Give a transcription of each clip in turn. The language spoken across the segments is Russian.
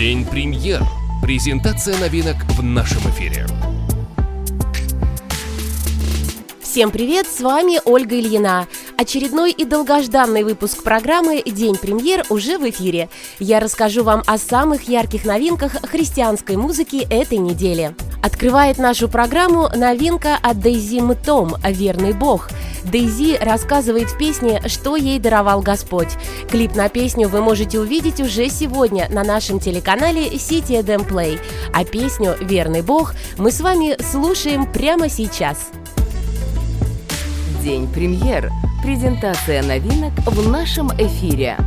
День премьер. Презентация новинок в нашем эфире. Всем привет, с вами Ольга Ильина. Очередной и долгожданный выпуск программы «День премьер» уже в эфире. Я расскажу вам о самых ярких новинках христианской музыки этой недели. Открывает нашу программу новинка от Дейзи Мтом «Верный Бог». Дейзи рассказывает в песне, что ей даровал Господь. Клип на песню вы можете увидеть уже сегодня на нашем телеканале City Dem Play. А песню «Верный Бог» мы с вами слушаем прямо сейчас. День премьер. Презентация новинок в нашем эфире.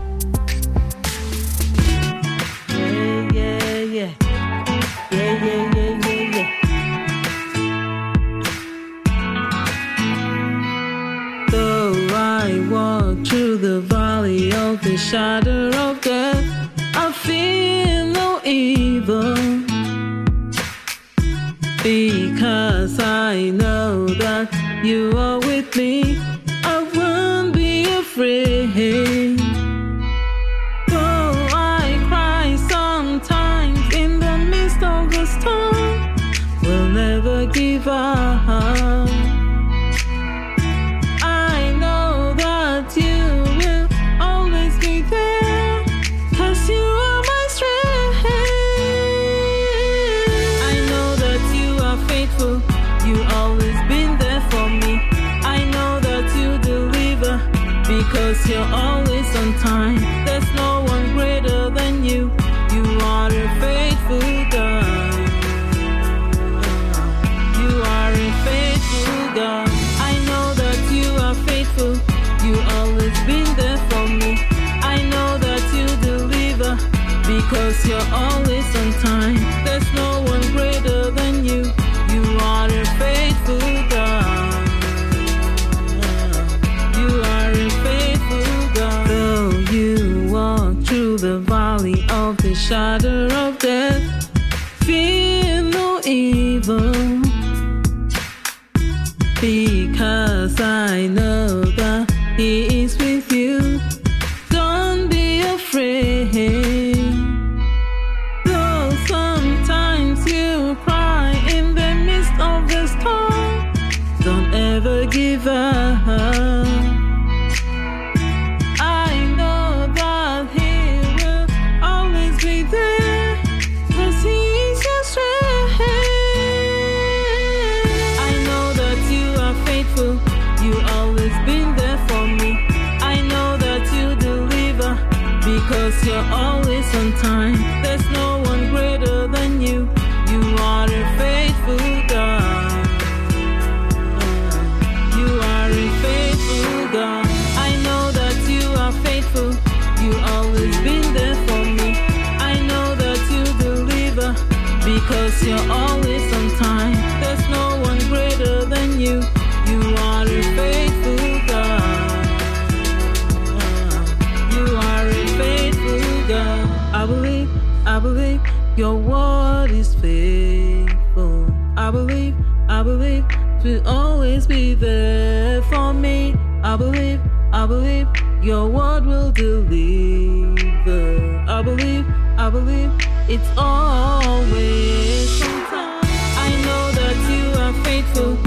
You always been there for me. I know that you deliver, because you're always on time. There's no one greater than you, you are shadow of death, fear no evil. Because always be there for me. I believe, I believe your word will deliver. I believe, I believe it's always on time. I know that you are faithful.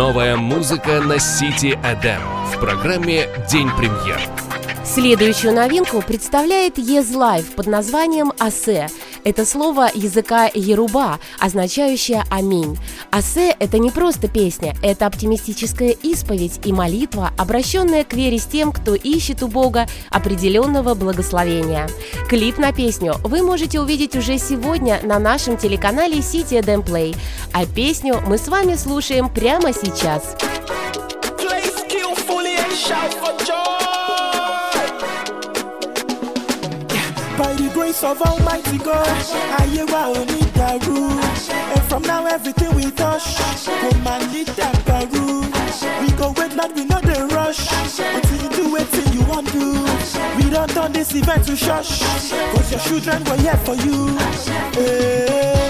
Новая музыка на City Адам в программе «День премьер». Следующую новинку представляет Yes Life под названием «Асе». Это слово языка Еруба, означающее «Аминь». «Асе» — это не просто песня, это оптимистическая исповедь и молитва, обращенная к вере с тем, кто ищет у Бога определенного благословения. Клип на песню вы можете увидеть уже сегодня на нашем телеканале City Dem Play, а песню мы с вами слушаем прямо сейчас. shout for joy. Grace of Almighty God, ayé wa ò ní dàrú. And from now everything we touch, ní dàgbàrú. We go wait not we no dey rush. Until you do wetin you wan do. We don turn this event to shush. Cause your children were here for you. Eh. Hey.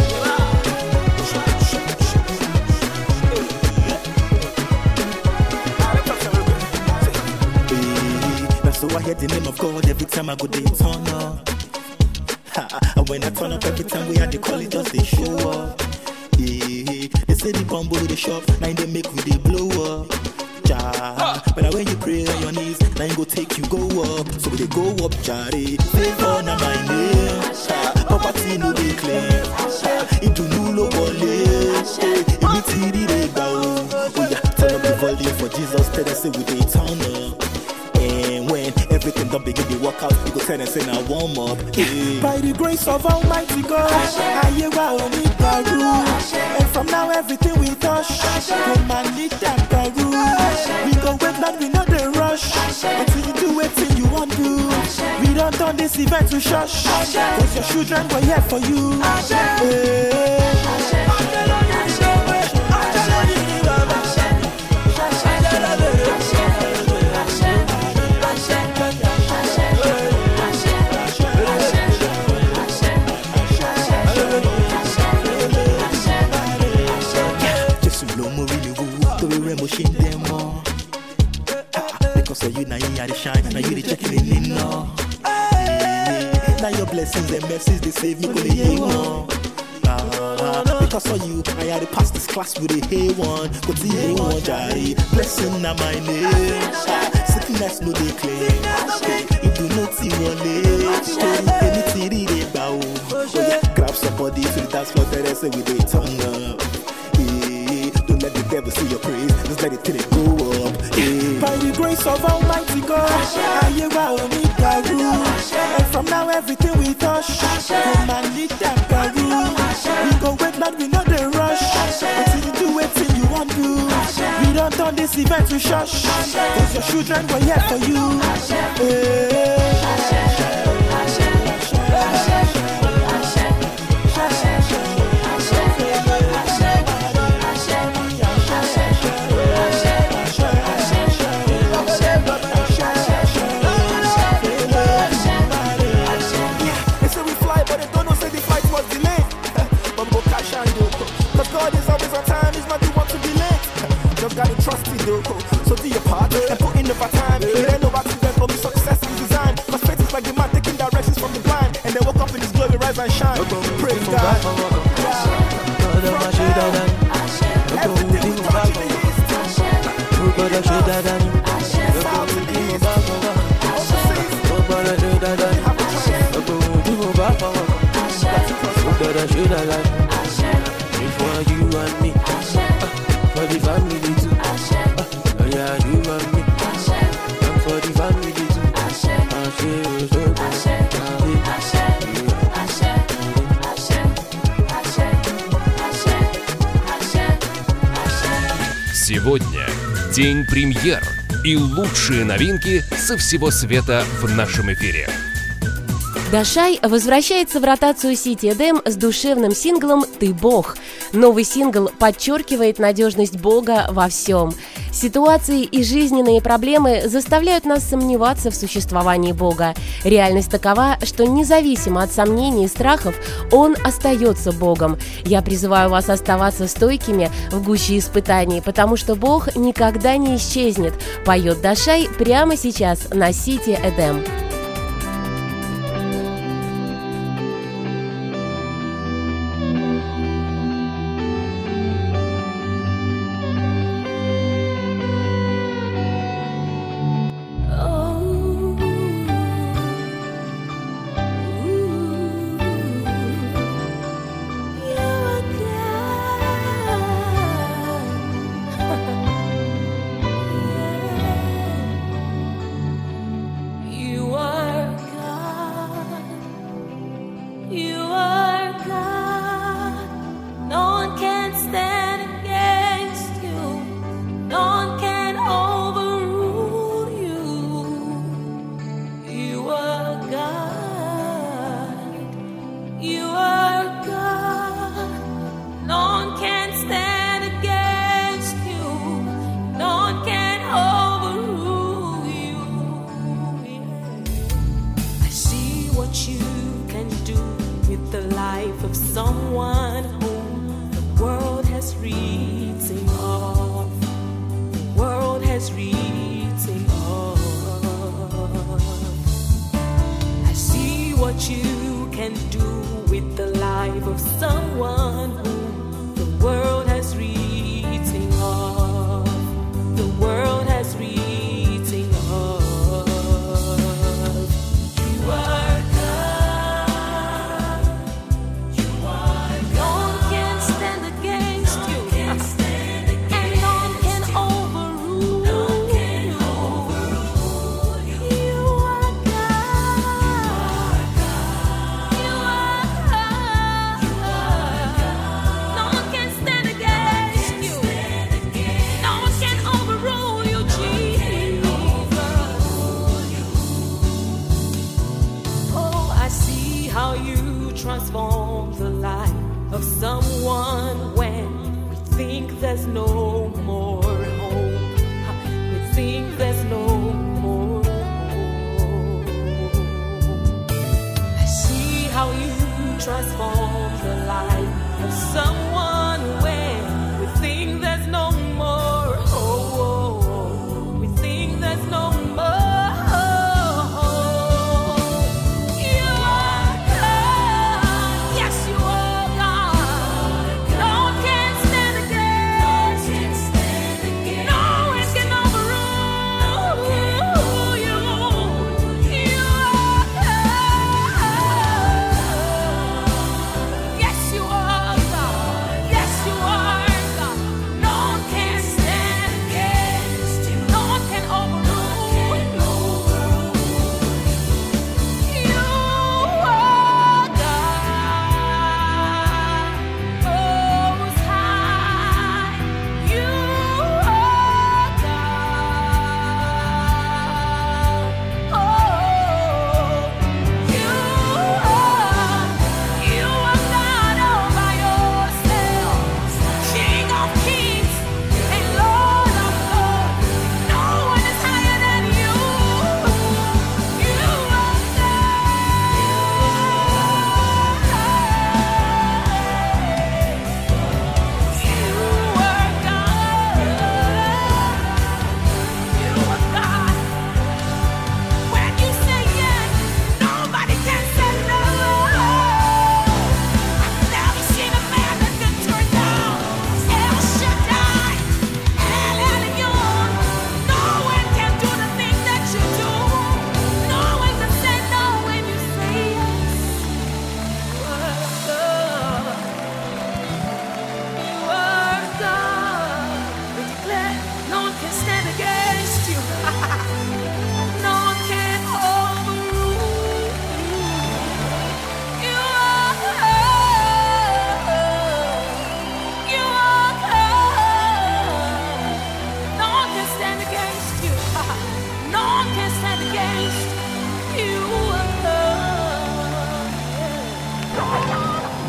So I hear the name of God every time I go they turn and when I turn up every time we had the call it just they show up. Yeah, they say the bumble the shop, now they make we they blow up. Ja, but when you pray on your knees, now you go take you go up. So we go up, jare. Favor na my name. Ha, Poverty no It do no lo wole. Ibi tiri they go. Oh yeah, turn up the volume for Jesus. Tell them say we they turn up. And when everything done begin to work out, you go tell them say now warm up. Yeah. By the grace of Almighty God, ayé wa ò ní dàrú. And from now everything we touch, kò máa ní dàgbàrú. We go wait not we no dey rush. Until you do wetin you wan do. We don turn this event to shush. Cause your children were here for you. Yeah. Blessings and mercies dey save me lè yé wọn. Ah, Because of you, I had to pass this class with a A1. Kò tí yé wọn jàre, blessing na my name. Sickness no dey claim. Ìdùnnú tí wọ́n lé. Èmi ti rí rè gbà o. Oya grab somebody to the dance floor, tell them say we dey turn up. Eh, Don't let the devil see your praise, just let it till it go up. By the grace of Almighty God, ayé wa ò ní dàrú. And from now everything we touch, kò máa ní dàgbàrú. We go wait not we no dey rush. Until you do wetin you wan do. We don turn this event to shush. Cause your children were here for you. Eh. I'm a shooter than Look how you. День премьер и лучшие новинки со всего света в нашем эфире. Дашай возвращается в ротацию City EDM с душевным синглом «Ты Бог». Новый сингл подчеркивает надежность Бога во всем. Ситуации и жизненные проблемы заставляют нас сомневаться в существовании Бога. Реальность такова, что независимо от сомнений и страхов, Он остается Богом. Я призываю вас оставаться стойкими в гуще испытаний, потому что Бог никогда не исчезнет, поет Дашай прямо сейчас на City EDM.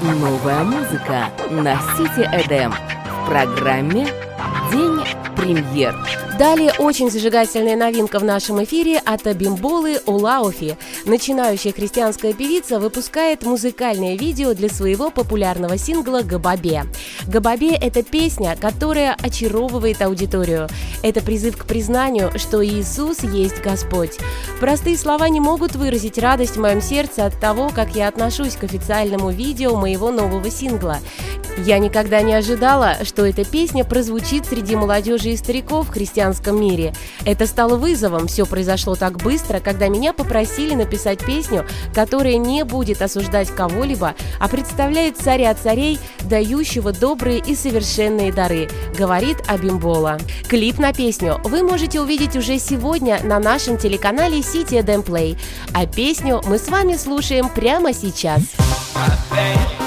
Новая музыка на Сити Эдем в программе «День премьер». Далее очень зажигательная новинка в нашем эфире от Абимболы Улауфи. Начинающая христианская певица выпускает музыкальное видео для своего популярного сингла «Габабе». «Габабе» — это песня, которая очаровывает аудиторию. Это призыв к признанию, что Иисус есть Господь. Простые слова не могут выразить радость в моем сердце от того, как я отношусь к официальному видео моего нового сингла. Я никогда не ожидала, что эта песня прозвучит среди молодежи и стариков христиан христианском мире. Это стало вызовом, все произошло так быстро, когда меня попросили написать песню, которая не будет осуждать кого-либо, а представляет царя царей, дающего добрые и совершенные дары, говорит Абимбола. Клип на песню вы можете увидеть уже сегодня на нашем телеканале City Play, а песню мы с вами слушаем прямо сейчас. Сейчас.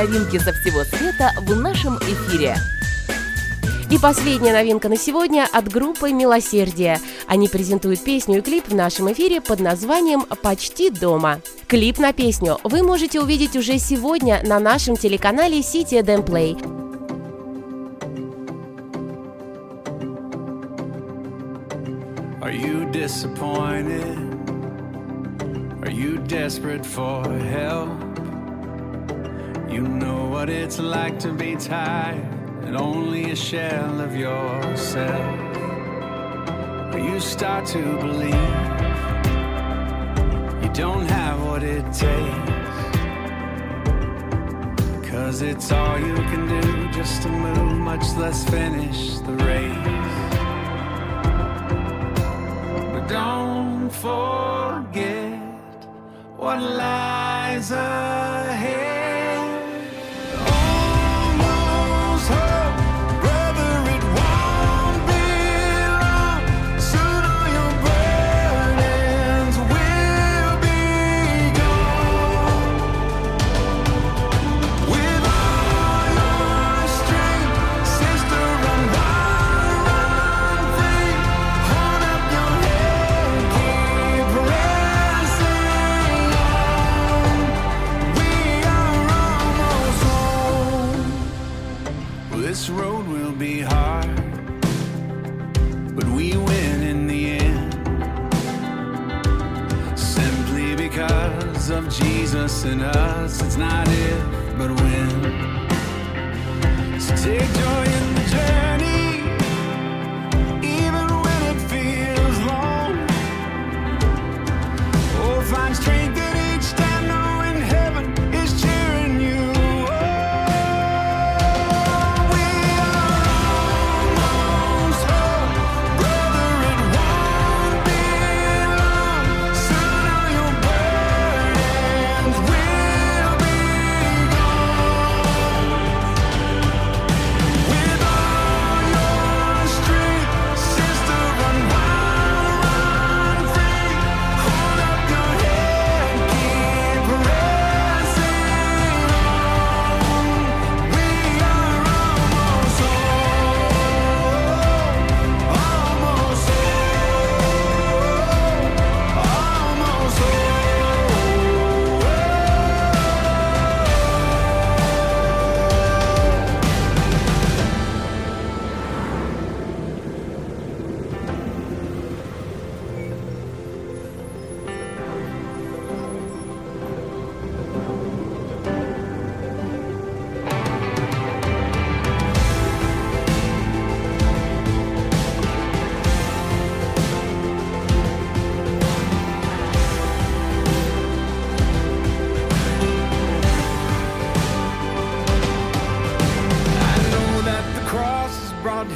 Новинки со всего света в нашем эфире. И последняя новинка на сегодня от группы «Милосердие». Они презентуют песню и клип в нашем эфире под названием «Почти дома». Клип на песню вы можете увидеть уже сегодня на нашем телеканале City FM Play. Are you disappointed? Are you desperate for help? You know what it's like to be tired and only a shell of yourself. But you start to believe you don't have what it takes. Cause it's all you can do just to move, much less finish the race. But don't forget what lies ahead. In us, it's not if, but when. So take joy in the journey,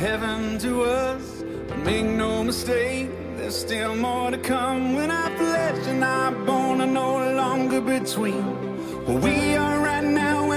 heaven to us. But make no mistake, there's still more to come. When our flesh and our bone are no longer between where we are right now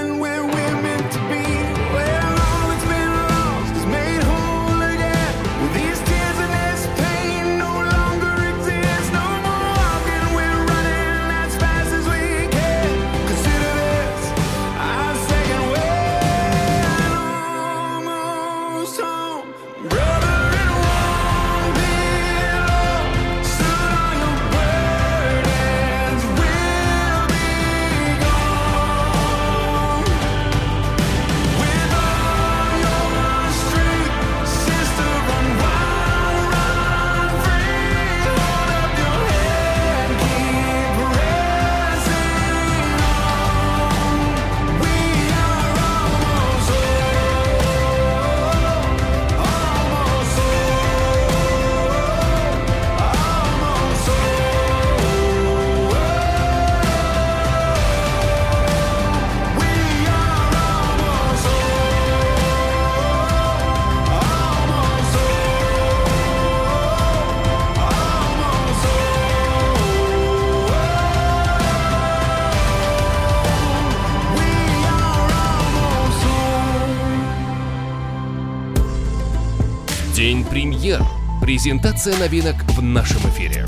День премьер. Презентация новинок в нашем эфире.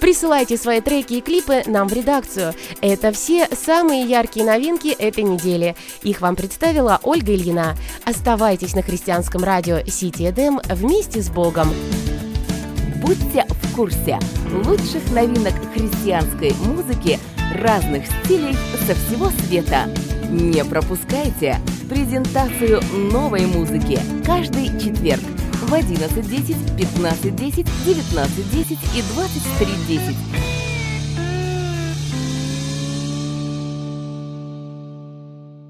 Присылайте свои треки и клипы нам в редакцию. Это все самые яркие новинки этой недели. Их вам представила Ольга Ильина. Оставайтесь на христианском радио Сити Эдем вместе с Богом. Будьте в курсе лучших новинок христианской музыки разных стилей со всего света. Не пропускайте презентацию новой музыки каждый четверг в 11.10, 15.10, 19.10 и 23.10